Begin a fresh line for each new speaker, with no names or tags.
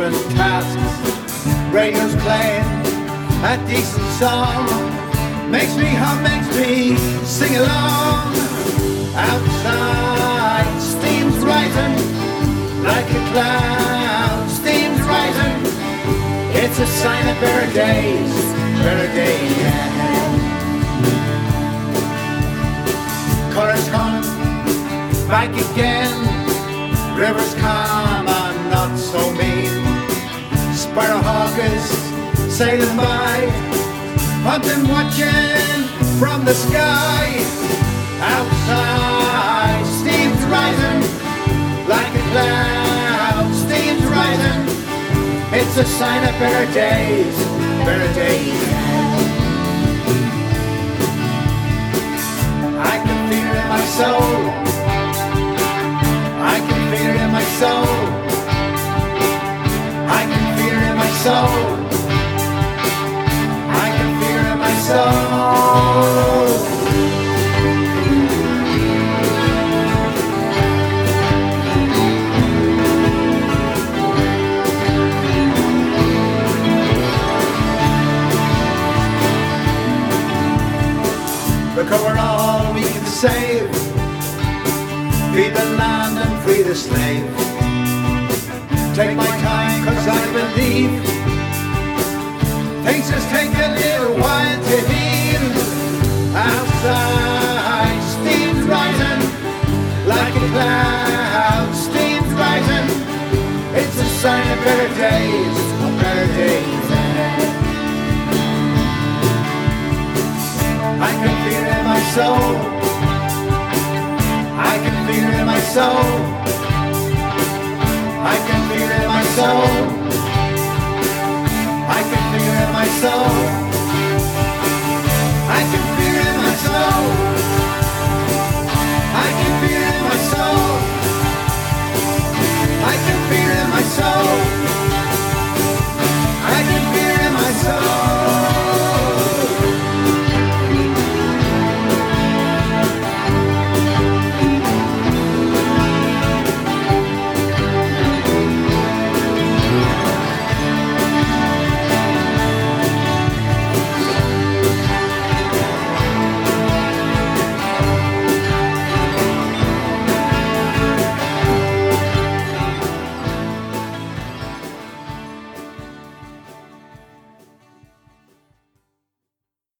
different tasks. Radio's playing a decent song. Makes me hum, makes me sing along. Outside, steam's rising like a cloud. Steam's rising. It's a sign of better days, better days. Chorus coming back again. Rivers calm and not so mean. Sparrowhawkers sailing by, hunting, watching from the sky. Outside, steam's rising like a cloud. Steam's rising. It's a sign of better days, better days. I can feel it in my soul. I can feel it in my soul. Soul. I can it in my soul. recover all we can save. Feed the land and free the slave. Take my time, cause I believe things just take a little while to heal. Outside, steam's rising like a cloud. Steam's rising. It's a sign of better days, of better days. I can feel it in my soul. I can feel it in my soul. I can feel it in my soul. I can feel it in my soul.